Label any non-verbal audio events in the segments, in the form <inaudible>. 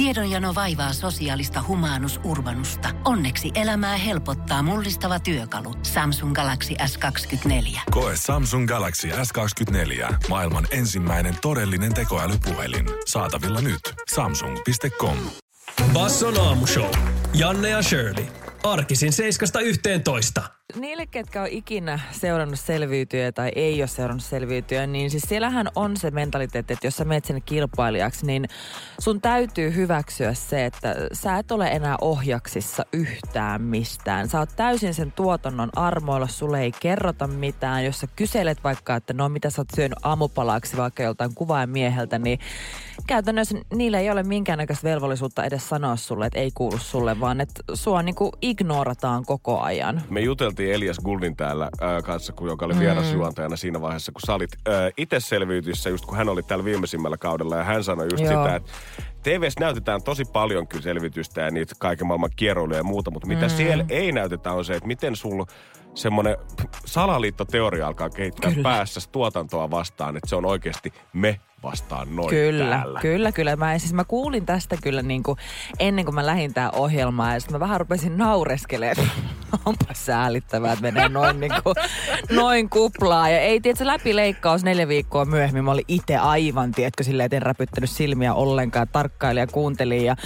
Tiedonjano vaivaa sosiaalista humanus urbanusta. Onneksi elämää helpottaa mullistava työkalu. Samsung Galaxy S24. Koe Samsung Galaxy S24. Maailman ensimmäinen todellinen tekoälypuhelin. Saatavilla nyt. Samsung.com. Basson aamushow. Janne ja Shirley. Arkisin 7.11. Niille, ketkä on ikinä seurannut selviytyjä tai ei ole seurannut selviytyjä, niin siis siellähän on se mentaliteetti, että jos sä menet sinne kilpailijaksi, niin sun täytyy hyväksyä se, että sä et ole enää ohjaksissa yhtään mistään. Sä oot täysin sen tuotannon armoilla, sulle ei kerrota mitään. Jos sä kyselet vaikka, että no mitä sä oot syönyt aamupalaksi vaikka joltain kuvaamieheltä, niin käytännössä niillä ei ole minkäännäköistä velvollisuutta edes sanoa sulle, että ei kuulu sulle, vaan että sua niinku ignorataan koko ajan. Me juteltiin Elias Guldin täällä äh, kanssa, kun, joka oli vierasjuontajana siinä vaiheessa, kun sä olit äh, itse selviytyissä, just kun hän oli täällä viimeisimmällä kaudella, ja hän sanoi just Joo. sitä, että TVS näytetään tosi paljon kyllä selvitystä ja niitä kaiken maailman kieroiluja ja muuta, mutta mitä siellä ei näytetä on se, että miten sulla semmoinen salaliittoteoria alkaa kehittää Kyllä. päässä tuotantoa vastaan, että se on oikeasti me vastaan noin Kyllä, täällä. kyllä, kyllä. Mä, siis mä kuulin tästä kyllä niin kuin ennen kuin mä lähdin tää ohjelmaan ja sitten mä vähän rupesin naureskelemaan, <laughs> onpa säälittävää, että menee noin, niin kuin, noin kuplaa. Ja ei, tiedätkö, läpileikkaus neljä viikkoa myöhemmin. Mä olin itse aivan, tiedätkö, silleen, että en räpyttänyt silmiä ollenkaan. Tarkkailin ja kuuntelin ja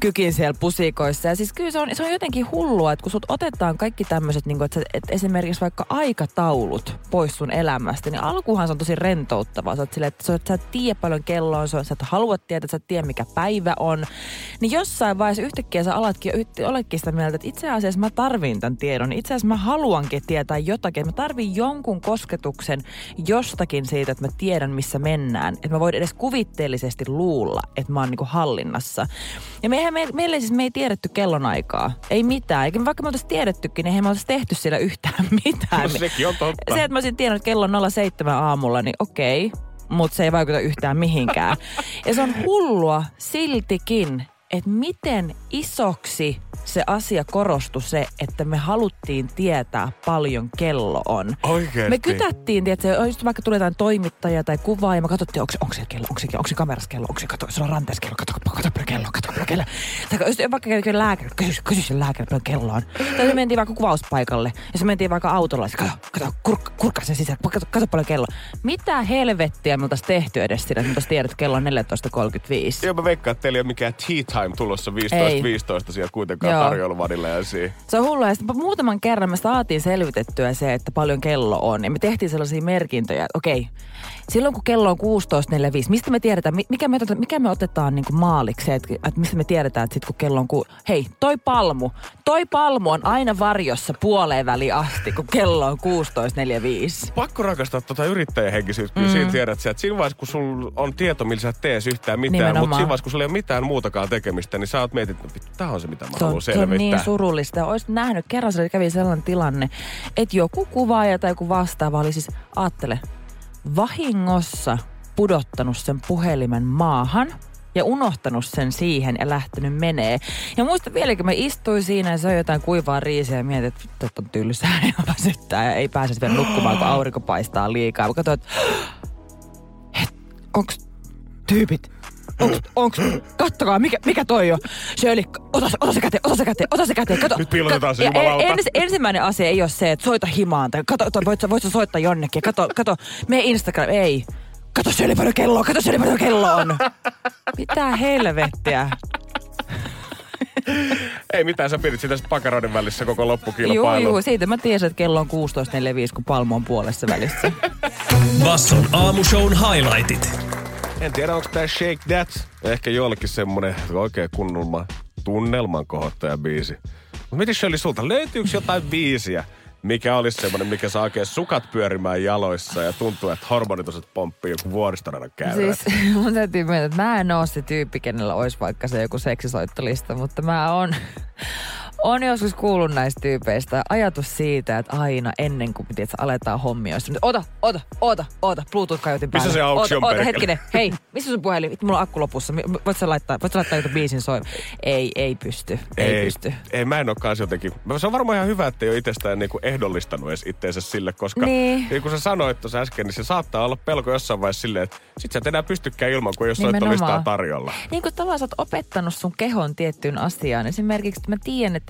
kykin siellä pusikoissa. Ja siis kyllä se on, se on jotenkin hullua, että kun sut otetaan kaikki tämmöiset, niin kuin, että, sä- että esimerkiksi vaikka aikataulut pois sun elämästä, niin alkuhan se on tosi rentouttavaa. Sä oot silleen, että sä, sä et tiedä paljon kello on, sä et halua tietää, sä et tiedä mikä päivä on. Niin jossain vaiheessa yhtäkkiä sä alatkin, oletkin sitä mieltä, että itse asiassa mä tarvin tämän tiedon. Itse asiassa mä haluankin tietää jotakin. Mä tarvin jonkun kosketuksen jostakin siitä, että mä tiedän missä mennään. Että mä voin edes kuvitteellisesti luulla, että mä oon niinku hallinnassa. Ja meihän, me, meille siis me ei tiedetty kellonaikaa. Ei mitään. Eikä vaikka me oltaisiin tiedettykin, niin eihän me oltaisi tehty siellä yhtään <laughs> mitään. No sekin on totta. Se, että mä olisin tiennyt, että kello on 07 aamulla, niin okei. Mutta se ei vaikuta yhtään mihinkään. <laughs> Ja se on hullua siltikin, että miten isoksi se asia korostui se, että me haluttiin tietää paljon kello on. Oikeesti? Me kytättiin, tiedätkö, just vaikka tuli jotain toimittajia tai kuvaa ja me katsottiin, onko, onko se kello, onko se, onko se kamerassa kello, onko se, kato, se on ranteessa kello, kato, kato paljon kello, kato kello. Tai just vaikka käy lääkäri, kysy, kysy sen lääkäri, paljon kello on. Tai me mentiin vaikka kuvauspaikalle ja se mentiin vaikka autolla, ja kato, kato, kurkka sen sisään, kato, kato paljon kello. Mitä helvettiä me oltaisiin tehty edes siinä, että me oltaisiin tiedetty, että kello on 14.35. Joo, mä veikkaan, että teillä ei ole mikään tea time tulossa 15-15 siellä kuitenkaan Joo. tarjoiluvadilla ja siinä. Se on hullua. Ja sitten muutaman kerran me saatiin selvitettyä se, että paljon kello on. Ja me tehtiin sellaisia merkintöjä, että okei, silloin kun kello on 16.45, mistä me tiedetään, mi- mikä me otetaan, mikä me otetaan niin maaliksi, että, että mistä me tiedetään, että sitten kun kello on ku... Hei, toi palmu, toi palmu on aina varjossa puoleen väliin asti, kun kello on 16.45. Pakko rakastaa tuota yrittäjähenkisyyttä. Mm. siinä tiedät sä, että siinä vaiheessa, kun sulla on tieto, millä sä et tee yhtään mitään, Nimenomaan. mutta siinä vaiheessa, kun sulla ei ole mitään muutakaan tekemistä, niin sä oot mietit, että vittu, tää on se, mitä mä Se haluan se on selvittää. niin surullista. Olisit nähnyt, kerran se kävi sellainen tilanne, että joku kuvaaja tai joku vastaava oli siis, aattele, vahingossa pudottanut sen puhelimen maahan ja unohtanut sen siihen ja lähtenyt menee. Ja muista vielä, kun mä istuin siinä ja söin jotain kuivaa riisiä ja mietin, että on tylsää ja väsyttää ja ei pääse vielä nukkumaan, kun aurinko paistaa liikaa. Mä katsoin, että onks tyypit Onks, onks, kattokaa, mikä, mikä toi on? Shirley, ota, se- ota se käteen, ota se käteen, ota se käteen, kato. Nyt piilotetaan se Ja jumalauta. ens, ensimmäinen asia ei ole se, että soita himaan tai kato, toi, voit, voit soittaa jonnekin. Kato, kato, mene Instagram, ei. Kato Shirley paljon kello on, kato Shirley paljon kello on. Mitä helvettiä? Ei mitään, sä pidit sitä sit pakaroiden välissä koko loppukilpailu. juu, siitä mä tiesin, että kello on 16.45, kun palmo on puolessa välissä. Basson aamushown highlightit. En tiedä, onko tää Shake That ehkä jollekin semmonen oikein kunnon tunnelman kohottaja biisi. Mutta miten Shirley sulta, löytyykö jotain biisiä, mikä olisi semmoinen, mikä saa oikein sukat pyörimään jaloissa ja tuntuu, että hormonitoset pomppii joku vuoristoradan käyrät. Siis <laughs> mun täytyy myöntää, että mä en oo se tyyppi, kenellä olisi vaikka se joku seksisoittolista, mutta mä oon, on joskus kuullut näistä tyypeistä ajatus siitä, että aina ennen kuin tiedät, aletaan hommia, jos ota, ota, ota, ota, Bluetooth-kajotin päälle. Missä se auksi on ota, hetkinen, hei, missä sun puhelin? Vittu, Mulla on akku lopussa. Voit sä laittaa, voit sä laittaa jotain biisin soi? Ei, ei pysty, ei, ei pysty. Ei, mä en ole kanssa jotenkin. Se on varmaan ihan hyvä, että ei ole itsestään niinku ehdollistanut edes itteensä sille, koska Niin. niin kuin sä sanoit tuossa äsken, niin se saattaa olla pelko jossain vaiheessa silleen, että sit sä et enää pystykään ilman, kun ole soittolistaa tarjolla. Niin kuin tavallaan sä oot opettanut sun kehon tiettyyn asiaan. Esimerkiksi että mä tiedän, että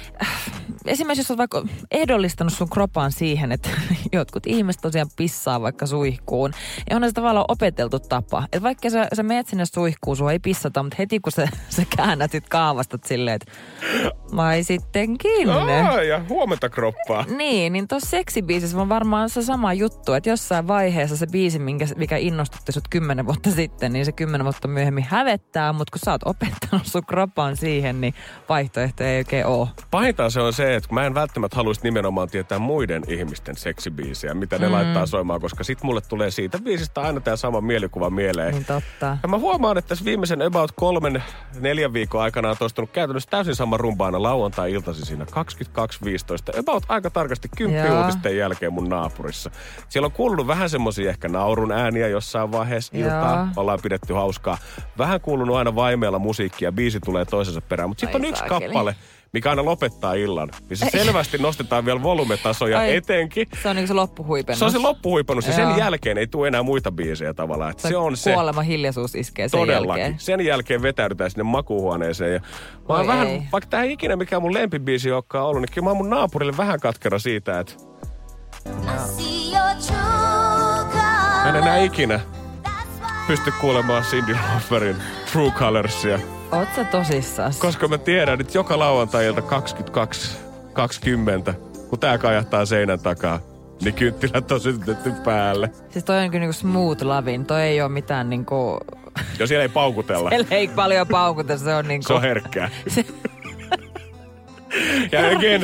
esimerkiksi jos oot vaikka ehdollistanut sun kropaan siihen, että <laughs> jotkut ihmiset tosiaan pissaa vaikka suihkuun, ja on se tavallaan opeteltu tapa. Että vaikka sä, sä meet sinne suihkuun, sua ei pissata, mutta heti kun sä, <laughs> sä käännät sit kaavastat silleen, että vai sittenkin. Aa, ja huomenta kroppaa. Niin, niin tuossa seksibiisissä on varmaan se sama juttu, että jossain vaiheessa se biisi, minkä, mikä innostutti sut kymmenen vuotta sitten, niin se kymmenen vuotta myöhemmin hävettää, mutta kun sä oot opettanut sun kropan siihen, niin vaihtoehto ei oikein ole. Pahinta se on se, että kun mä en välttämättä haluaisi nimenomaan tietää muiden ihmisten seksibiisejä, mitä ne mm. laittaa soimaan, koska sit mulle tulee siitä biisistä aina tämä sama mielikuva mieleen. Niin totta. Ja mä huomaan, että tässä viimeisen about kolmen, neljän viikon aikana on toistunut käytännössä täysin sama rumba aina lauantai-iltasi siinä 22.15. About aika tarkasti kymppi uutisten jälkeen mun naapurissa. Siellä on kuulunut vähän semmosia ehkä naurun ääniä jossain vaiheessa iltaa. Joo. Ollaan pidetty hauskaa. Vähän kuulunut aina vaimeella musiikkia, biisi tulee toisensa perään. Mutta sitten on yksi kappale, mikä aina lopettaa illan. Niin se selvästi nostetaan vielä volumetasoja Ai. etenkin. Se on niinku se loppuhuipennus. Se on se loppuhuipannus ja Joo. sen jälkeen ei tule enää muita biisejä tavallaan. Että se on se. Kuolema hiljaisuus iskee sen Todellakin. jälkeen. Sen jälkeen vetäydytään sinne makuuhuoneeseen. Ja mä oon vähän, ei. vaikka tää ei ikinä mikään mun lempibiisi olekaan ollut, niin kyllä mä oon mun naapurille vähän katkera siitä, että mä en enää ikinä pysty kuulemaan Cindy Lauperin True Colorsia. Oot sä tosissas? Koska mä tiedän, että joka lauantai-ilta 22.20, kun tää kajahtaa seinän takaa, niin kynttilät on sytytetty päälle. Siis toi on kyllä niinku smooth lavin. Toi ei oo mitään niinku... Ja siellä ei paukutella. <laughs> Siellä ei paljon paukuta, se on niinku... Se on herkkää. Se- <laughs> Ja again,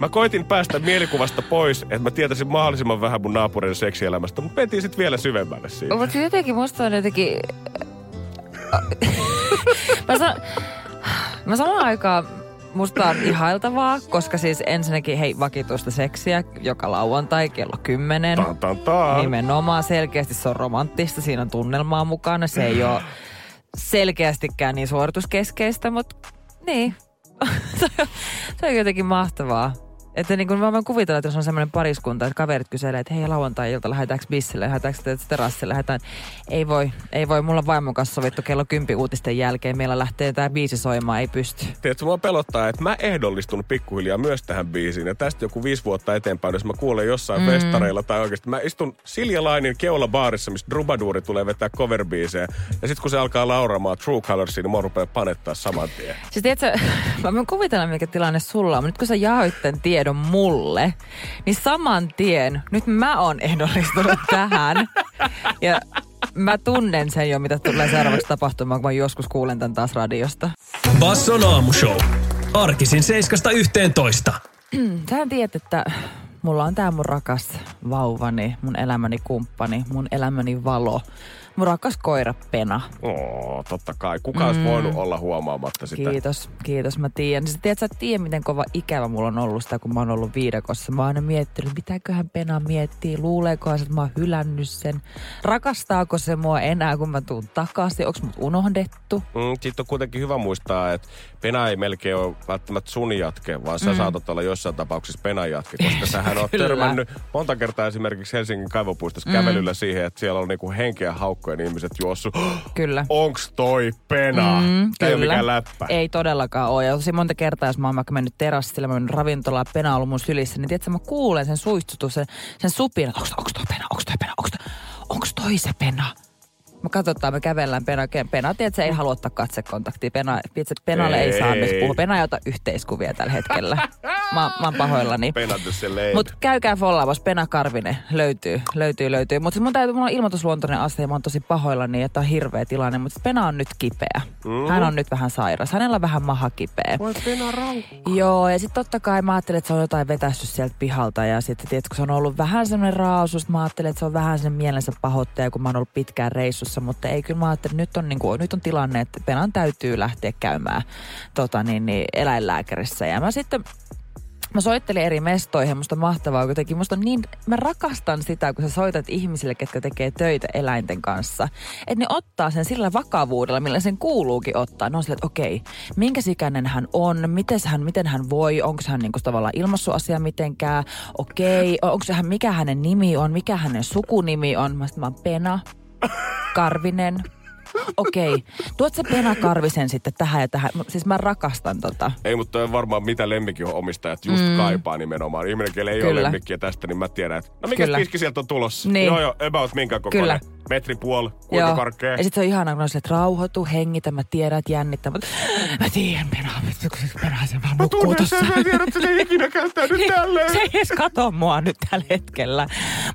mä koitin päästä mielikuvasta pois, että mä tietäisin mahdollisimman vähän mun naapurin seksielämästä, mutta mentiin sitten vielä syvemmälle siinä. Mutta jotenkin musta on jotenkin... mä, san... mä samaan aikaan musta on ihailtavaa, koska siis ensinnäkin hei vakituista seksiä joka lauantai kello 10. Tan, tan, tan. Nimenomaan selkeästi se on romanttista, siinä on tunnelmaa mukana. Se ei ole selkeästikään niin suorituskeskeistä, mutta niin. <laughs> se on jotenkin mahtavaa. Että niin kuin mä voin kuvitella, että jos on semmoinen pariskunta, että kaverit kyselee, että hei lauantai-ilta, lähdetäänkö bissille, lähdetäänkö terassille, lähdetään. Ei voi, ei voi. Mulla on vaimon kanssa sovittu kello 10 uutisten jälkeen. Meillä lähtee tämä biisi soimaan, ei pysty. Tiedätkö, mua pelottaa, että mä ehdollistun pikkuhiljaa myös tähän biisiin. Ja tästä joku viisi vuotta eteenpäin, jos mä kuulen jossain mm. festareilla tai oikeasti. Mä istun Silja Lainin keulabaarissa, missä Drubaduuri tulee vetää coverbiisejä. Ja sitten kun se alkaa lauramaan True Colorsia, niin mua rupeaa panettaa saman tien. Siis tiedätkö, <laughs> mä voin kuvitella, mikä tilanne sulla on. Mutta nyt kun sä jaoit tämän tiedon mulle, niin saman tien, nyt mä oon ehdollistunut <laughs> tähän. Ja mä tunnen sen jo, mitä tulee seuraavaksi tapahtumaan, kun mä joskus kuulen tämän taas radiosta. Basson aamushow. Arkisin 7.11. <clears throat> Sähän tiedät, että mulla on tää mun rakas vauvani, mun elämäni kumppani, mun elämäni valo. Mun rakas koira Pena. Oo, totta kai. Kuka olisi voinut olla huomaamatta sitä? Kiitos, kiitos, mä tiedän. Siis tiedät, sä et tiedä, miten kova ikävä mulla on ollut sitä, kun mä oon ollut viidakossa. Mä oon aina miettinyt, mitäköhän Pena miettii, luuleekohan se, että mä oon hylännyt sen. Rakastaako se mua enää, kun mä tuun takaisin, onks mut unohdettu? Mm, Sitten on kuitenkin hyvä muistaa, että Pena ei melkein ole välttämättä sun jatke, vaan sä mm. saatat olla jossain tapauksessa Penan jatke, koska <laughs> sähän on törmännyt monta kertaa esimerkiksi Helsingin kaivopuistossa mm. kävelyllä siihen, että siellä on niinku henkeä haukkojen ihmiset juossut. Kyllä. <gasps> Onks toi Pena? Mm, Tämä ei läppä. Ei todellakaan ole. Ja tosi monta kertaa, jos mä oon vaikka mennyt terassille, mä oon mennyt ravintolaan, Pena on ollut mun sylissä, niin tiedätkö, mä kuulen sen suistutus, sen, sen supin, että onks, onks toi Pena, onks toi Pena, onks toi, onks toi se Pena? Me katsotaan, me kävellään Pena. Pena, tiedätkö, ei halua ottaa katsekontaktia. Pena, tiedätkö, Penalle ei, Ei. saa nyt puhua. Pena ei ota yhteiskuvia tällä hetkellä. <laughs> mä, mä oon pahoillani. Penattu se leipä. Mutta käykää follaamassa, Pena Karvinen löytyy, löytyy, löytyy. Mutta mun täytyy, mulla on ilmoitusluontoinen asia ja mä oon tosi pahoillani, että on hirveä tilanne. Mutta Pena on nyt kipeä. Mm. Hän on nyt vähän sairas. Hänellä on vähän maha kipeä. Voi Pena rauha. Joo, ja sitten totta kai mä ajattelin, että se on jotain vetässyt sieltä pihalta. Ja sitten tiedätkö, kun se on ollut vähän semmoinen raasus, mä ajattelin, että se on vähän sen mielensä pahoittaja, kun mä oon ollut pitkään reissussa. Mutta ei, kyllä mä ajattelin, että nyt on, niin kuin, nyt on tilanne, että Penan täytyy lähteä käymään tota, niin, niin, eläinlääkärissä. Ja mä sitten Mä soittelin eri mestoihin, musta mahtavaa jotenkin. Musta niin, mä rakastan sitä, kun sä soitat ihmisille, ketkä tekee töitä eläinten kanssa. Että ne ottaa sen sillä vakavuudella, millä sen kuuluukin ottaa. Ne on sille, että okei, minkä sikäinen hän on, miten hän, miten hän voi, onko hän niinku tavallaan ilmassut asia mitenkään, okei, onko hän, mikä hänen nimi on, mikä hänen sukunimi on. Mä, sit, mä oon Pena, Karvinen, Okei. Okay. Tuot se Pena Karvisen sitten tähän ja tähän. Siis mä rakastan tota. Ei, mutta on varmaan mitä lemmikin omistajat just mm. kaipaa nimenomaan. Ihminen, kelle ei Kyllä. ole lemmikkiä tästä, niin mä tiedän, että no mikä piski sieltä on tulossa. Niin. Joo, joo, about minkä kokoinen. Kyllä metri puoli, kuinka Joo. korkea. Ja sitten se on ihanaa, kun on sille, että rauhoitu, hengitä, mä tiedän, että jännittää, mutta mä tiedän, Pena, Pena se vaan nukkuu tossa. Mä tiedän, että se ei ikinä käyttäydy <laughs> tälleen. se ei edes kato mua nyt tällä hetkellä.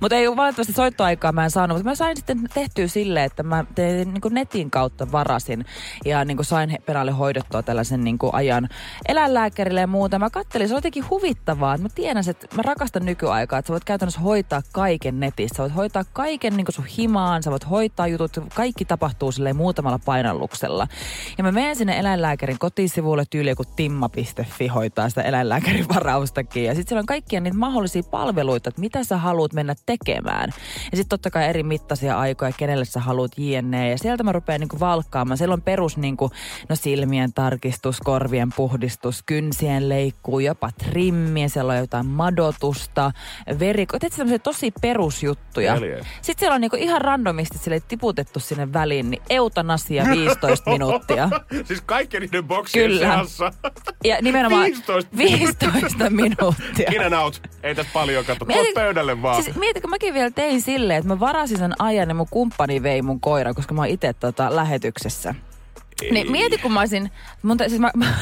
Mutta ei valitettavasti soittoaikaa mä en saanut, mutta mä sain sitten tehtyä silleen, että mä tein, niin netin kautta varasin ja niin sain Penalle hoidettua tällaisen niin ajan eläinlääkärille ja muuta. Mä kattelin, se on jotenkin huvittavaa, että mä tiedän, että mä rakastan nykyaikaa, että sä voit käytännössä hoitaa kaiken netissä. Sä voit hoitaa kaiken niin sun himaan, sä voit hoitaa jutut, kaikki tapahtuu sille muutamalla painalluksella. Ja mä menen sinne eläinlääkärin kotisivuille tyyli joku timma.fi hoitaa sitä eläinlääkärin varaustakin. Ja sitten siellä on kaikkia niitä mahdollisia palveluita, että mitä sä haluat mennä tekemään. Ja sitten totta kai eri mittaisia aikoja, kenelle sä haluat jne. Ja sieltä mä rupean niinku valkkaamaan. Siellä on perus niinku, no silmien tarkistus, korvien puhdistus, kynsien leikkuu, jopa trimmiä. Siellä on jotain madotusta. Teet tosi perusjuttuja. Sitten siellä on niinku ihan randomisti sille tiputettu sinne väliin, niin eutanasia 15 <laughs> minuuttia. siis kaikki niiden boksien Kyllä. seassa. Ja nimenomaan 15, 15 <laughs> minuuttia. In and out. Ei tässä paljon katso. Mietin, pöydälle vaan. Siis mietin, kun mäkin vielä tein silleen, että mä varasin sen ajan ja mun kumppani vei mun koiran, koska mä oon itse tota, lähetyksessä. Ei. Niin mieti, kun mä olisin... Mun, siis mä, <laughs> mä,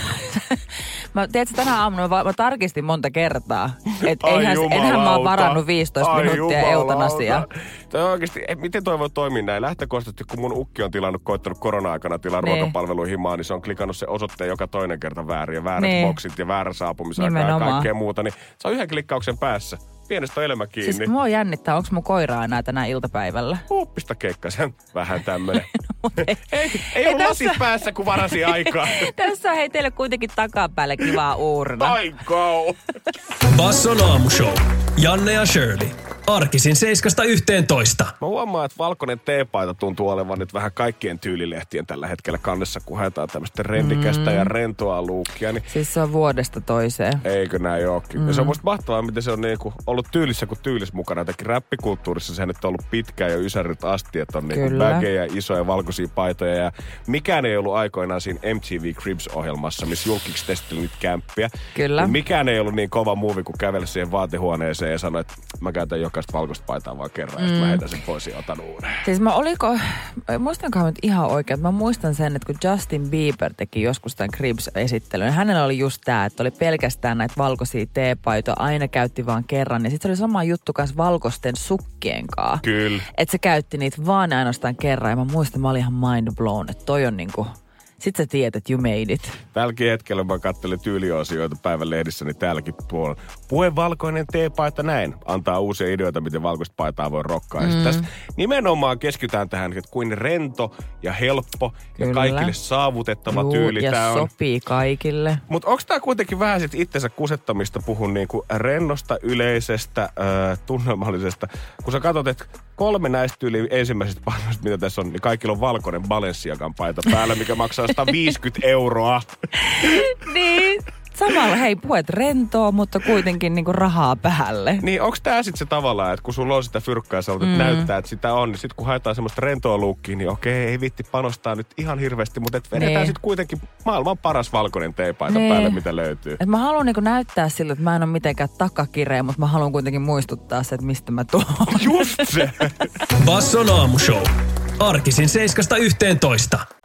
mä tiedätkö, tänä aamuna mä, mä tarkistin monta kertaa. Että eihän, enhän mä oon varannut 15 Ai minuuttia eutanasiaa. Toi oikeasti, miten toi voi toimia näin? Lähtökohtaisesti, kun mun ukki on tilannut, koittanut korona-aikana tilaa niin. ruokapalveluihin maan, niin se on klikannut se osoitteen joka toinen kerta väärin ja väärät niin. boksit ja väärä saapumisaika ja kaikkea muuta. Niin se on yhden klikkauksen päässä pienestä elämä kiinni. Siis mua jännittää, onko mun koiraa enää tänä iltapäivällä? Huppista keikkasen vähän tämmönen. <laughs> no, ei, ei, ei tässä... lasit päässä, kun varasi aikaa. <laughs> tässä on hei teille kuitenkin takapäälle kivaa uurna. Tai go. Basson aamushow. Janne ja Shirley. Arkisin 7.11. Mä huomaan, että valkoinen teepaita tuntuu olevan nyt vähän kaikkien tyylilehtien tällä hetkellä kannessa, kun haetaan tämmöistä rendikästä mm. ja rentoa luukkia. Niin... Siis se on vuodesta toiseen. Eikö näin ookin? Mm. Ja se on musta mahtavaa, miten se on niinku ollut tyylissä kuin tyylis mukana. Jotenkin räppikulttuurissa se nyt on ollut pitkään jo ysärit asti, että on niinku vägejä, isoja valkoisia paitoja. Ja mikään ei ollut aikoinaan siinä MTV Cribs-ohjelmassa, missä julkiksi testili niitä kämppiä. Kyllä. Niin mikään ei ollut niin kova muuvi kuin kävellä siihen vaatehuoneeseen ja sanoa, että mä käytän jokaista valkoista paitaa vaan kerran mm. ja mä heitän sen pois ja otan uuden. Siis mä oliko, muistankohan nyt ihan oikein, mä muistan sen, että kun Justin Bieber teki joskus tämän Cribs-esittelyn, hänellä oli just tämä, että oli pelkästään näitä valkoisia teepaitoja, aina käytti vaan kerran. Ja sitten se oli sama juttu kanssa valkoisten sukkien kanssa. Kyllä. Että se käytti niitä vaan ainoastaan kerran ja mä muistan, mä olin ihan mind blown, että toi on niinku sitten sä tiedät, että you made it. Tälläkin hetkellä mä kattelin tyyliosioita päivän lehdissä, niin täälläkin puolella. Pue valkoinen teepaita näin. Antaa uusia ideoita, miten valkoista paitaa voi rokkaa. Mm. Ja tässä nimenomaan keskitytään tähän, että kuin rento ja helppo Kyllä. ja kaikille saavutettava Juu, tyyli ja tää on. sopii kaikille. Mutta onko tämä kuitenkin vähän sit itsensä kusettamista puhun niinku rennosta, yleisestä, äh, tunnelmallisesta. Kun sä katsot, että kolme näistä yli ensimmäisistä palveluista, mitä tässä on, niin kaikilla on valkoinen Balenciagan paita päällä, mikä maksaa <laughs> 150 euroa. Samalla hei, puhet rentoa, mutta kuitenkin niinku rahaa päälle. Niin, onko tämä sitten se tavallaan, että kun sulla on sitä fyrkkaa ja mm. näyttää, että sitä on, niin sitten kun haetaan semmoista rentoa luukkiin, niin okei, ei vitti panostaa nyt ihan hirveästi, mutta et vedetään niin. sitten kuitenkin maailman paras valkoinen teepaita niin. päälle, mitä löytyy. Et mä haluan niinku näyttää sillä, että mä en ole mitenkään takakireä, mutta mä haluan kuitenkin muistuttaa se, että mistä mä tuon. Just se! Basson aamushow. Arkisin 7.11.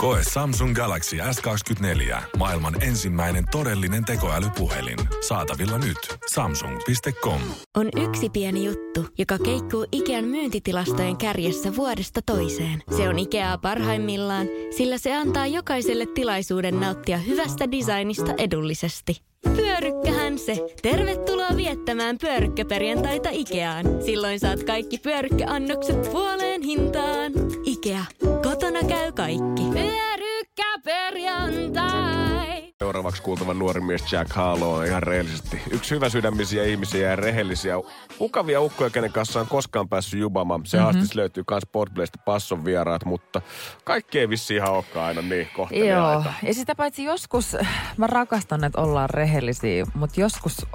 Koe Samsung Galaxy S24. Maailman ensimmäinen todellinen tekoälypuhelin. Saatavilla nyt. Samsung.com. On yksi pieni juttu, joka keikkuu Ikean myyntitilastojen kärjessä vuodesta toiseen. Se on Ikeaa parhaimmillaan, sillä se antaa jokaiselle tilaisuuden nauttia hyvästä designista edullisesti. Pyörykkähän se. Tervetuloa viettämään pyörykkäperjantaita Ikeaan. Silloin saat kaikki pyörykkäannokset puoleen hintaan. Ikea. Kotona käy kaikki. Pyörykkäperjantai. Seuraavaksi kuultava nuori mies Jack Harlow on ihan rehellisesti yksi hyvä sydämisiä ihmisiä ja rehellisiä. Mukavia ukkoja, kenen kanssa on koskaan päässyt jubamaan. Se mm-hmm. haastis löytyy myös Sportplaysta passon vieraat, mutta kaikki ei vissi ihan olekaan aina niin kohteliaita. Joo, ja sitä paitsi joskus, mä rakastan, että ollaan rehellisiä, mutta joskus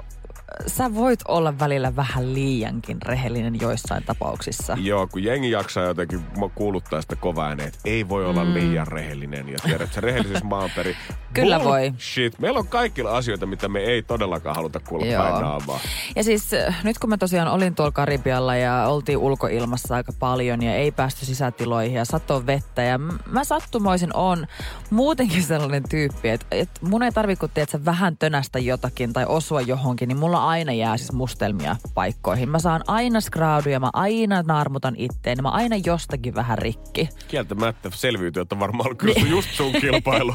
sä voit olla välillä vähän liiankin rehellinen joissain tapauksissa. Joo, kun jengi jaksaa jotenkin kuuluttaa sitä kovaa että ei voi olla mm. liian rehellinen. Ja tiedät, se rehellisyys maanperi. Kyllä voi. Shit. Meillä on kaikilla asioita, mitä me ei todellakaan haluta kuulla Joo. päin naamaa. Ja siis äh, nyt kun mä tosiaan olin tuolla Karibialla ja oltiin ulkoilmassa aika paljon ja ei päästy sisätiloihin ja sato vettä. Ja mä sattumoisin on muutenkin sellainen tyyppi, että, että mun ei tarvitse kun tiedät, vähän tönästä jotakin tai osua johonkin, niin mulla aina jää siis mustelmia paikkoihin. Mä saan aina skrauduja, mä aina naarmutan itteen, mä aina jostakin vähän rikki. Kieltämättä selviytyy, että varmaan on kyllä just sun kilpailu.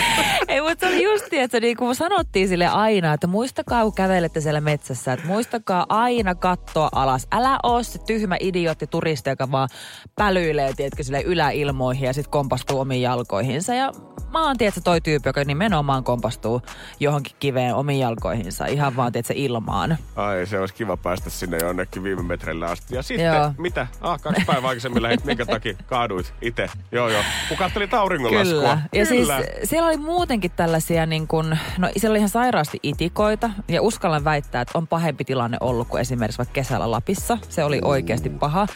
<laughs> Ei, mutta se oli just, että niin kuin sanottiin sille aina, että muistakaa, kun kävelette siellä metsässä, että muistakaa aina katsoa alas. Älä oo se tyhmä idiootti turisti, joka vaan pälyilee, tiedätkö, sille yläilmoihin ja sitten kompastuu omiin jalkoihinsa. Ja mä oon, tiedätkö, toi tyyppi, joka nimenomaan kompastuu johonkin kiveen omiin jalkoihinsa. Ihan vaan, tiedätkö, ilmaan. Ai, se olisi kiva päästä sinne jonnekin viime metreille asti. Ja sitten, Joo. mitä? Ah, kaksi päivää aikaisemmin lähdit, minkä takia kaaduit itse. Joo, joo. Kun kattelit auringonlaskua. Kyllä. Ja siis Kyllä. siellä oli muutenkin tällaisia niin kuin, no siellä oli ihan sairaasti itikoita. Ja uskallan väittää, että on pahempi tilanne ollut kuin esimerkiksi vaikka kesällä Lapissa. Se oli oikeasti paha.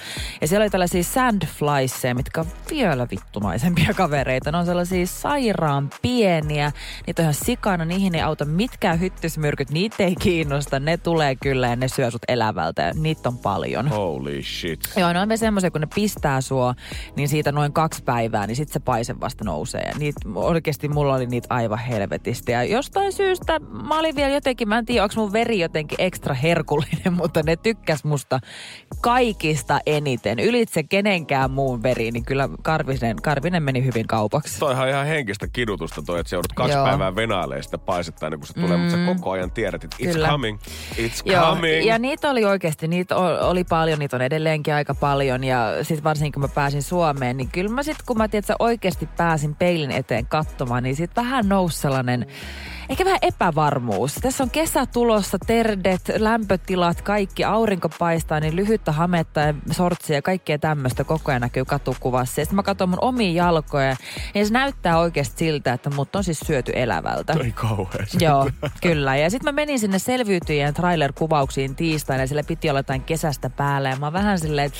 Ja siellä oli tällaisia sandfliesseja, mitkä on vielä vittumaisempia <laughs> kavereita. Ne on sellaisia sairaan pieniä. Niitä on ihan sikana, niihin ei auta mitkään hyttysmyrkyt. Niitä ei kiinnosta. Ne tulee kyllä ja ne syö sut elävältä. Ja niitä on paljon. Holy shit. Joo, ne on vielä semmoisia, kun ne pistää sua, niin siitä noin kaksi päivää, niin sitten se paise vasta nousee. Ja niitä, oikeasti mulla oli niitä aivan helvetisti. Ja jostain syystä mä olin vielä jotenkin, mä en tiedä, onko mun veri jotenkin ekstra herkullinen, <laughs> mutta ne tykkäs musta kaikista eniten. Ylitse kenenkään muun veri, niin kyllä Karvinen, Karvinen meni hyvin kaupaksi. Toihan ihan henkistä kidutusta toi, että se joudut kaksi Joo. päivää venailemaan sitä paisetta ennen kuin se tulee, mm. mutta sä koko ajan tiedät, että it's Kyllä. Coming, it's Joo, coming. ja niitä oli oikeasti, niitä oli paljon, niitä on edelleenkin aika paljon. Ja sitten varsinkin kun mä pääsin Suomeen, niin kyllä mä sitten kun mä sä oikeasti pääsin peilin eteen katsomaan, niin sitten vähän nousi sellainen, ehkä vähän epävarmuus. Tässä on kesä tulossa, terdet, lämpötilat, kaikki, aurinko paistaa, niin lyhyttä hametta ja sortsia ja kaikkea tämmöistä koko ajan näkyy katukuvassa. Ja sitten mä katson mun omia jalkoja, ja se näyttää oikeasti siltä, että mut on siis syöty elävältä. Ei kauhean. <laughs> Joo, kyllä. Ja sitten mä menin sinne selviytyjien trailer-kuvauksiin tiistaina ja siellä piti olla jotain kesästä päällä. Ja mä oon vähän silleen, että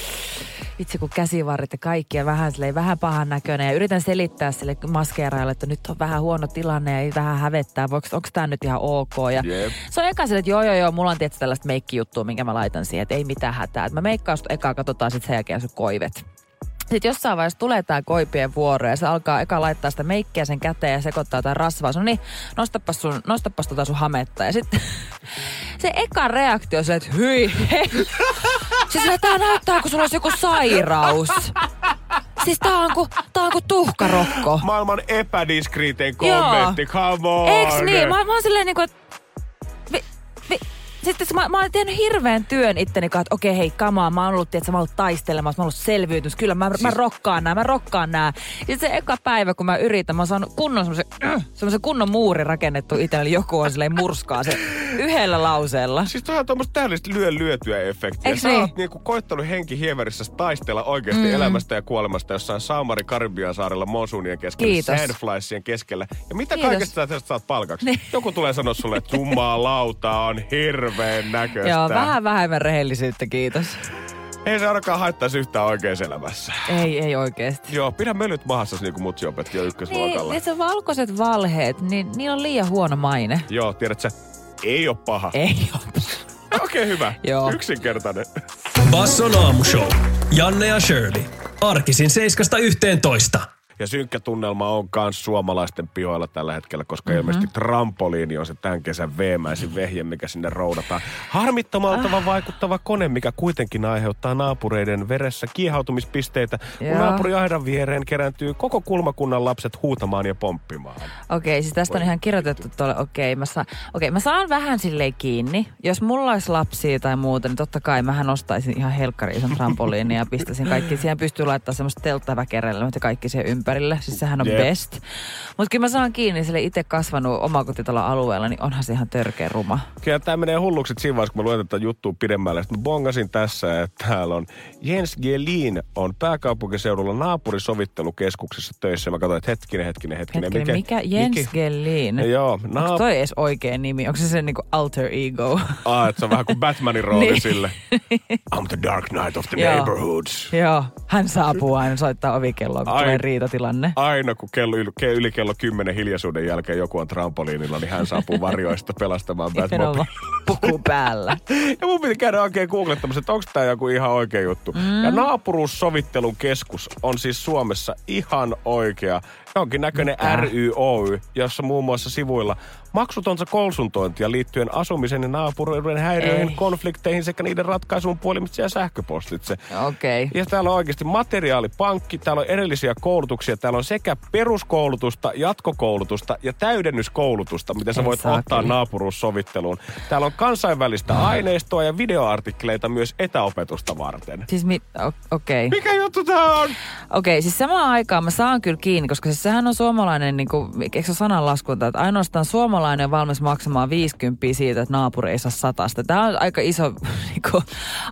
vitsi kun käsivarret ja kaikki ja vähän silleen, vähän pahan näköinen. Ja yritän selittää sille maskeeraajalle, että nyt on vähän huono tilanne ja ei vähän hävettää. Onko tämä nyt ihan ok? Ja Jep. se on eka silleen, että joo joo joo, mulla on tietysti tällaista meikkijuttua, minkä mä laitan siihen, että ei mitään hätää. Että mä meikkaan sut eka, katsotaan sitten sen jälkeen sun koivet. Sitten jossain vaiheessa tulee tää koipien vuoro ja se alkaa eka laittaa sitä meikkiä sen käteen ja sekoittaa jotain rasvaa. No niin, nostapas, sun, nostapas tota sun hametta. Ja sitten <laughs> se eka reaktio on se, että hyi, hei. Siis tää näyttää, kun sulla olisi joku sairaus. Siis tää on ku, tää on ku tuhkarokko. Maailman epädiskriitein Joo. kommentti, come on. Eiks niin? Mä, mä oon silleen niinku, että... Vi, vi, sitten mä, mä oon tehnyt hirveän työn itteni kanssa, että okei hei, kamaa, mä oon ollut, tiedätkö, mä oon ollut taistelemassa, mä oon ollut selviytys, kyllä mä, siis... mä rokkaan nää, mä rokkaan nää. Sitten se eka päivä, kun mä yritän, mä oon saanut kunnon semmoisen, <clears throat> semmoisen kunnon muuri rakennettu itselleni, joku on silleen murskaa se yhdellä lauseella. Siis tuohan on tuommoista täydellistä lyö lyötyä efektiä. Eiks Sä niin? oot niinku koittanut henki hieverissä taistella oikeasti mm. elämästä ja kuolemasta jossain Saamari Karibian saarella monsuunien keskellä, Kiitos. sandfliesien keskellä. Ja mitä Kiitos. kaikesta tästä saat palkaksi? Niin. Joku tulee sanoa sulle, että <laughs> jumalauta on hirveä. Hirveän näköistä. Joo, vähän vähemmän rehellisyyttä, kiitos. Ei se ainakaan haittaisi yhtään oikeassa elämässä. Ei, ei oikeesti. Joo, pidä mölyt mahassa niin kuin mutsi opetti jo Niin, ykkösluokalla. niin se valkoiset valheet, niin niillä on liian huono maine. Joo, tiedät sä, ei ole paha. Ei ole. <laughs> Okei, hyvä. Joo. Yksinkertainen. Basson aamushow. Janne ja Shirley. Arkisin 7.11. Ja synkkä tunnelma on myös suomalaisten pihoilla tällä hetkellä, koska Mhm. mm-hmm. ilmeisesti trampoliini on se tämän kesän veemäisin vehje, mikä sinne roudataan. Harmittomalta ah. vaikuttava kone, mikä kuitenkin aiheuttaa naapureiden veressä kiehautumispisteitä, kun Joo. naapuriaidan viereen kerääntyy koko kulmakunnan lapset huutamaan ja pomppimaan. Okei, siis tästä on ihan kirjoitettu tuolle, okei, mä, saan, okei, mä saan vähän silleen kiinni. Jos mulla olisi lapsia tai muuta, niin totta kai mähän ostaisin ihan helkkariin sen trampoliinin ja pistäisin kaikki. Siihen pystyy laittamaan semmoista telttaväkerelmät ja kaikki siihen ympärille. Siis sehän on Jep. best. Mutta kyllä mä saan kiinni sille itse kasvanut omakotitalon alueella, niin onhan se ihan törkeä ruma. Kyllä tämä menee hulluksi siinä vaiheessa, kun mä luen tätä juttua pidemmälle. Sitten mä bongasin tässä, että täällä on Jens Gelin on pääkaupunkiseudulla naapurisovittelukeskuksessa töissä. Mä katsoin, että hetkinen, hetkinen, hetkinen. Hetkinen, mikä? Jens mikä- Gellin. Joo, Onko naap- toi edes oikea nimi? Onko se sen niinku alter ego? Ah, että se on vähän kuin Batmanin rooli <laughs> Niin. sille. <laughs> I'm the dark knight of the Joo. neighborhoods. Joo, hän saapuu aina soittaa ovikelloa, kun Ai. tulee riitatilanne. Aina kun kello, yli, ke- yli kello 10 hiljaisuuden jälkeen joku on trampoliinilla, niin hän saapuu varjoista pelastamaan <laughs> Batmobile. puku päällä. <laughs> Ja mun piti käydä oikein googlettamassa, että onko tämä joku ihan oikea juttu. Mm. Ja naapuruussovittelun keskus on siis Suomessa ihan oikea. Jonkin näköinen Mitä? RYOY, jossa muun muassa sivuilla maksutonta konsultointia liittyen asumisen ja naapuruuden häiriöihin, Ei. konflikteihin sekä niiden ratkaisuun puolimitse ja sähköpostitse. Okei. Ja täällä on oikeasti materiaalipankki, täällä on erillisiä koulutuksia, täällä on sekä peruskoulutusta, jatkokoulutusta ja täydennyskoulutusta, mitä sä voit saakeli. ottaa naapuruussovitteluun. Täällä on kansainvälistä aineistoa ja videoartikkeleita myös etäopetusta varten. Siis mi- o- okei. Mikä juttu tää on? Okei, siis samaan aikaan mä saan kyllä kiinni, koska siis sehän on suomalainen, niin kuin, eikö se sananlaskunta, että ainoastaan suomalainen on valmis maksamaan 50 siitä, että naapuri ei saa satasta. Tämä on aika iso, <laughs> niin kuin,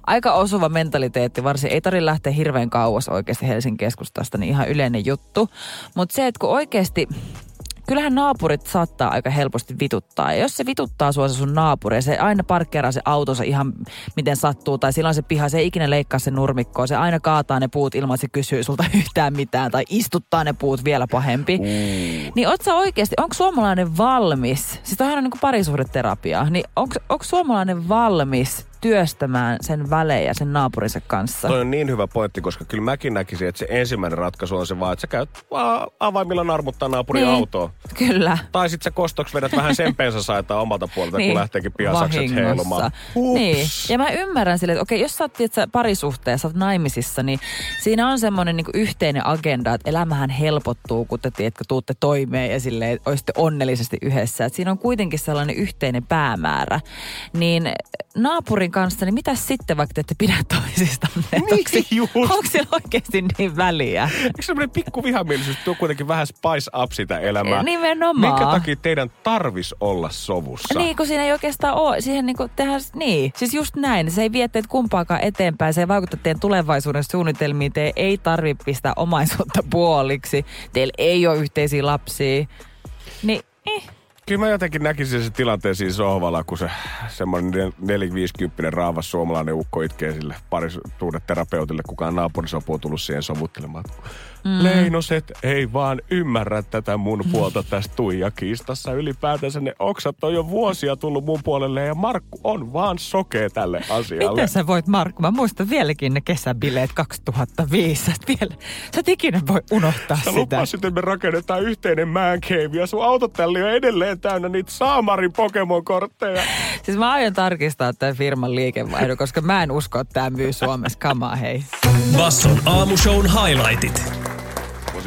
aika osuva mentaliteetti, varsin ei tarvitse lähteä hirveän kauas oikeasti Helsingin keskustasta, niin ihan yleinen juttu. Mutta se, että kun oikeasti, kyllähän naapurit saattaa aika helposti vituttaa. Ja jos se vituttaa sua se sun naapuri ja se aina parkkeeraa se autonsa ihan miten sattuu, tai silloin se piha, se ei ikinä leikkaa sen nurmikkoa, se aina kaataa ne puut ilman, että se kysyy sulta <laughs> yhtään mitään, tai istuttaa ne puut vielä pahempi. Mm. Niin oot sä oikeasti, onko suomalainen valmis, siis toihan on niin parisuhdeterapia, niin onko suomalainen valmis työstämään sen välejä sen naapurinsa kanssa? Toi on niin hyvä pointti, koska kyllä mäkin näkisin, että se ensimmäinen ratkaisu on se vaan, että sä käyt vaan avaimilla narmuttaa naapurin Niin. autoa. Kyllä. Tai sitten sä kostoksi vedät vähän sen saitaa omalta puolelta, kun lähteekin pian sakset Niin, heilumaan. Niin, ja mä ymmärrän sille, että okei, jos sä oot tiedätkö, parisuhteessa, oot naimisissa, niin siinä on semmoinen niin yhteinen agenda, että elämähän helpottuu, kun te tiedätkö, tuutte toimeen ja silleen, olisitte onnellisesti yhdessä. Et siinä on kuitenkin sellainen yhteinen päämäärä. Niin naapurin kanssa, niin mitä sitten, vaikka te ette pidä toisistanne? Niin Onko si- just. Onko sillä oikeasti niin väliä? Eikö semmoinen pikku vihamielisyys tuo kuitenkin vähän spice up sitä elämää? Nimenomaan. Minkä takia teidän tarvis olla sovussa? Niin, kun siinä ei oikeastaan ole. Siihen niin tehdään, niin, siis just näin. Se ei vie teitä kumpaakaan eteenpäin. Se ei vaikuta teidän tulevaisuuden suunnitelmiin. Te ei tarvitse pistää omaisuutta puoliksi. Teillä ei ole yhteisiä lapsia. Niin, eh. Kyllä mä jotenkin näkisin sen tilanteen siinä sohvalla, kun se semmoinen 450 raavas suomalainen ukko itkee sille parisuudeterapeutille, kukaan naapurisopua tullut siihen sovuttelemaan. Mm. Leinoset ei vaan ymmärrä tätä mun puolta tässä Tuija-kiistassa. Ylipäätänsä ne oksat on jo vuosia tullut mun puolelle ja Markku on vaan sokea tälle asialle. Miten sä voit, Markku? Mä muistan vieläkin ne kesäbileet 2005. Sä et, vielä, sä et ikinä voi unohtaa Sä sitä. lupasit, että me rakennetaan yhteinen man cave ja sun autotalli on edelleen täynnä niitä Saamarin Pokemon-kortteja. Siis mä aion tarkistaa tämän firman liikevaihdon, koska mä en usko, että tämä myy Suomessa kamaa, hei. Basson aamushown highlightit.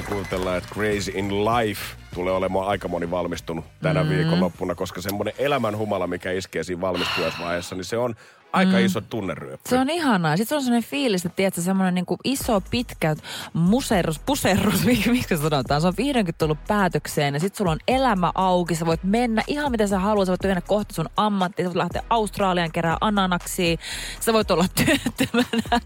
Kuvitella, että Crazy in Life tulee olemaan aika moni valmistunut tänä mm. viikonloppuna, koska semmoinen elämänhumala, mikä iskee siinä valmistujaisvaiheessa, niin se on aika iso tunneryöppy. Se on ihanaa. Sitten se on sellainen fiilis, että tiedätkö, semmoinen niin iso, pitkä muserus, puserus, <laughs> miksi, sanotaan. Se on vihdoinkin tullut päätökseen ja sitten sulla on elämä auki. Sä voit mennä ihan mitä sä haluat. Sä voit mennä kohti sun ammattia. Sä voit lähteä Australian kerää ananaksia. Sä voit olla <laughs> työttömänä.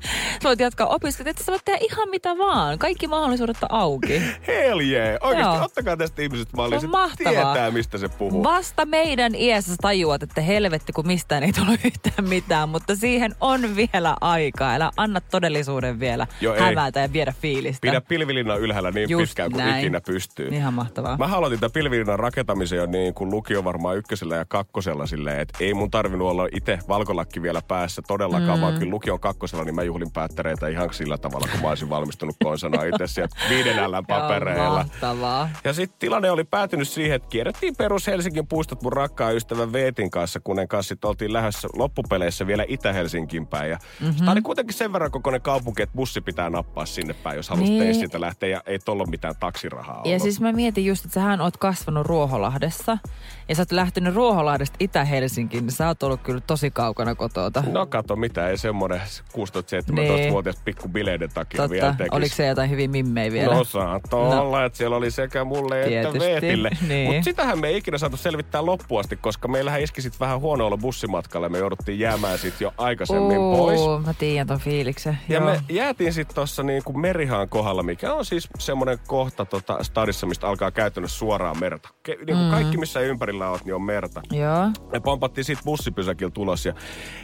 Sä voit jatkaa opiskelua. Sä voit tehdä ihan mitä vaan. Kaikki mahdollisuudet on auki. <laughs> Hell yeah. Oikeasti, Joo. ottakaa tästä ihmisestä mallia. Se on mahtavaa. tietää, mistä se puhuu. Vasta meidän iässä sä tajuat, että helvetti, kun mistään ei tule yhtään mitään, mutta siihen on vielä aikaa. Älä anna todellisuuden vielä Joo, ei. hävätä ja viedä fiilistä. Pidä pilvilinnan ylhäällä niin Just pitkään kuin näin. ikinä pystyy. Ihan mahtavaa. Mä aloitin tämän pilvilinnan rakentamisen jo niin kuin lukio varmaan ykkösellä ja kakkosella silleen, että ei mun tarvinnut olla itse valkolakki vielä päässä todellakaan, mm. vaan kyllä lukion kakkosella niin mä juhlin päättäreitä ihan sillä tavalla, kun mä olisin valmistunut konsana itse sieltä viiden <laughs> L:n papereilla. Mahtavaa. Ja sitten tilanne oli päätynyt siihen, että kierrettiin perus Helsingin puistot mun rakkaan ystävän Veetin kanssa, kunen kanssa sit oltiin lähdössä loppupeleissä vielä Itä-Helsingin päin. Ja mm-hmm. Tämä oli kuitenkin sen verran kokoinen kaupunki, että bussi pitää nappaa sinne päin, jos halusi Niin. testiltä lähteä ja ei tolla mitään taksirahaa Ja ollut. siis mä mietin just, että sähän oot kasvanut Ruoholahdessa ja sä oot lähtenyt Ruoholahdesta Itä-Helsinkiin, niin sä oot ollut kyllä tosi kaukana kotota. No kato, mitä ei semmoinen 16-17-vuotias pikku bileiden takia vielä Totta. tekisi. Oliko se jotain hyvin mimmei vielä? No saattoi No. olla, että siellä oli sekä mulle että Tietysti, Veetille. <laughs> niin. Mutta sitähän me ei ikinä saatu selvittää loppuun asti, koska meillähän iski sit vähän huono olla bussimatkalla ja me jouduttiin jäämään sit jo aikaisemmin pois. Oo, mä tiedän ton fiiliksen. Ja Joo. me jäätiin sitten tuossa niinku Merihaan kohdalla, mikä on siis semmoinen kohta tota stadissa, mistä alkaa käytännössä suoraan merta. Ke, niinku mm. Kaikki, missä ympärillä oot, niin on merta. Joo. Me pompattiin siitä bussipysäkillä tulos ja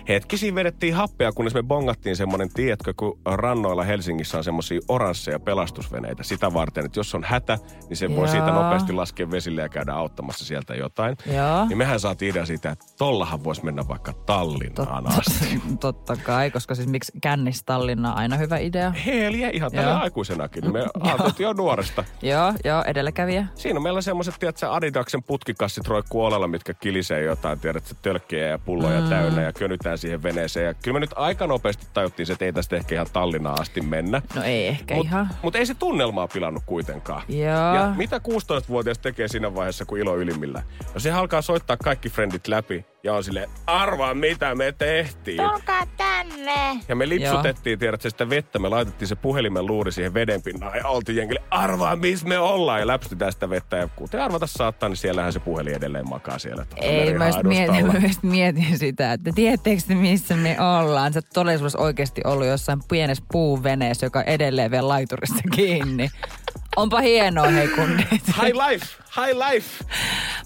hetkisiin vedettiin happea, kunnes me bongattiin semmonen, tiedätkö, kun rannoilla Helsingissä on semmosia oransseja pelastusveneitä sitä varten, että jos on hätä, niin se voi siitä nopeasti laskea vesille ja käydä auttamassa sieltä jotain. Joo. Niin mehän saatiin idea siitä, että tollahan voisi mennä vaikka Tallinnaan Totta, asti. <laughs> totta kai, koska siis miksi kännis Tallinna on aina hyvä idea. Heeliä ihan tällä aikuisenakin. Me ajateltiin jo nuoresta. Joo, joo, edelläkävijä. Siinä on meillä semmoiset, tiedätkö, Adidaksen putkikassit roikkuu olella, mitkä kilisee jotain, tiedätkö, tölkkiä ja pulloja mm. täynnä ja könytään siihen veneeseen. Ja kyllä me nyt aika nopeasti tajuttiin, se, että ei tästä ehkä ihan Tallinnaan asti mennä. No ei ehkä Mut, ihan. Mutta ei se tunnelmaa pilannut kuitenkaan. Joo. Ja mitä 16-vuotias tekee siinä vaiheessa, kun ilo ylimmillä? No se alkaa soittaa kaikki frendit läpi ja on silleen, arvaa mitä me tehtiin. Tulkaa tänne. Ja me lipsutettiin, tiedätkö, sitä vettä. Me laitettiin se puhelimen luuri siihen vedenpinnaan ja oltiin jengille, arvaa missä me ollaan. Ja läpsytetään sitä vettä. Ja kuten arvata saattaa, niin siellähän se puhelin edelleen makaa siellä. Ei, mä just, mietin, mä just mietin sitä, että tiedättekö te, missä me ollaan. Sä oot todellisuudessa oikeasti ollut jossain pienessä puuveneessä, joka edelleen vielä laiturista kiinni. Onpa hienoa, hei kundit. <laughs> High life, high life.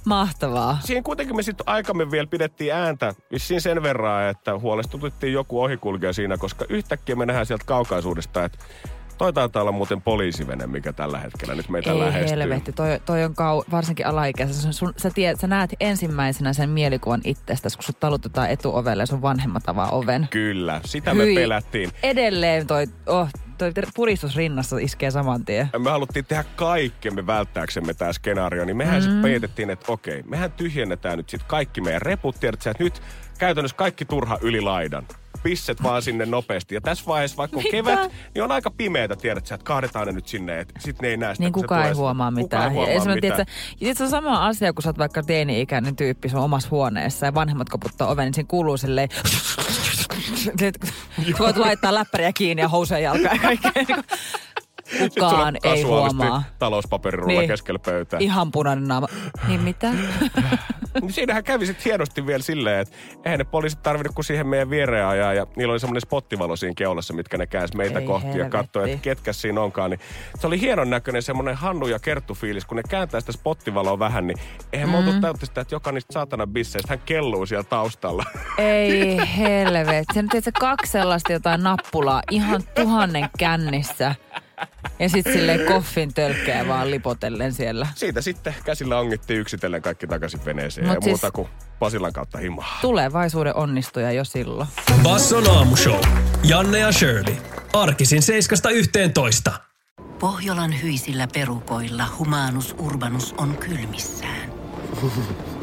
Mahtavaa. Siinä kuitenkin me sitten aikamme vielä pidettiin ääntä vissiin sen verran, että huolestututtiin joku ohikulkija siinä, koska yhtäkkiä me nähdään sieltä kaukaisuudesta, että toi taitaa olla muuten poliisivene, mikä tällä hetkellä nyt meitä Ei lähestyy. helvetti, toi, toi on kau, varsinkin alaikäisessä. Sun, sun, sä, tiedät, sä näet ensimmäisenä sen mielikuvan itsestäsi, kun sut talutetaan etuovelle ja sun vanhemmat avaa oven. Kyllä, sitä me Hyi. pelättiin. Edelleen toi, oh, toi puristus rinnassa iskee saman tien. me haluttiin tehdä kaikkemme välttääksemme tämä skenaario, niin mehän mm. sitten peitettiin, että okei, mehän tyhjennetään nyt sitten kaikki meidän reput, tiedätkö, että nyt käytännössä kaikki turha yli laidan. Pisset vaan sinne nopeasti. Ja tässä vaiheessa, vaikka on Mitä? kevät, niin on aika pimeätä, tiedätkö, että kaadetaan ne nyt sinne, että sitten ne ei näe sitä, Niin kukaan ei huomaa kukaan mitään. ei huomaa mitään. ja se on sama asia, kun sä oot vaikka teini-ikäinen tyyppi sun omassa huoneessa ja vanhemmat koputtaa oven, niin siinä kuuluu silleen... <laughs> <laughs> Voit laittaa läppäriä kiinni ja housuja jalkaan ja kaikkea. Kukaan ei huomaa. talouspaperirulla niin. keskellä pöytää. Ihan punainen naama. Niin mitä? <laughs> Niin siinähän kävi sitten hienosti vielä silleen, että eihän ne poliisit tarvinnut kuin siihen meidän viereen ajaa. Ja niillä oli semmoinen spottivalo siinä keulassa, mitkä ne käänsi meitä Ei kohti ja helvetti. katsoi, että ketkä siinä onkaan. Niin se oli hienon näköinen semmoinen Hannu ja Kerttu fiilis, kun ne kääntää sitä spottivaloa vähän, niin eihän mm. me oltu täyttä sitä, että joka niistä saatana bisseistä hän kelluu siellä taustalla. <laughs> Ei helvet. Se nyt se kaksi sellaista jotain nappulaa ihan tuhannen kännissä. Ja sitten silleen koffin tölkkejä vaan lipotellen siellä. Siitä sitten käsillä ongittiin yksitellen kaikki takaisin veneeseen Mut ja siis- muuta kuin Pasilan kautta himaa. Tulevaisuuden onnistuja jo silloin. Basson aamushow. Janne ja Shirley. Arkisin 7.11. Pohjolan hyisillä perukoilla humanus urbanus on kylmissään.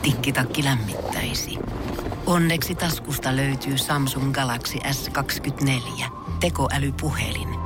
Tikkitakki lämmittäisi. Onneksi taskusta löytyy Samsung Galaxy S24. Tekoälypuhelin.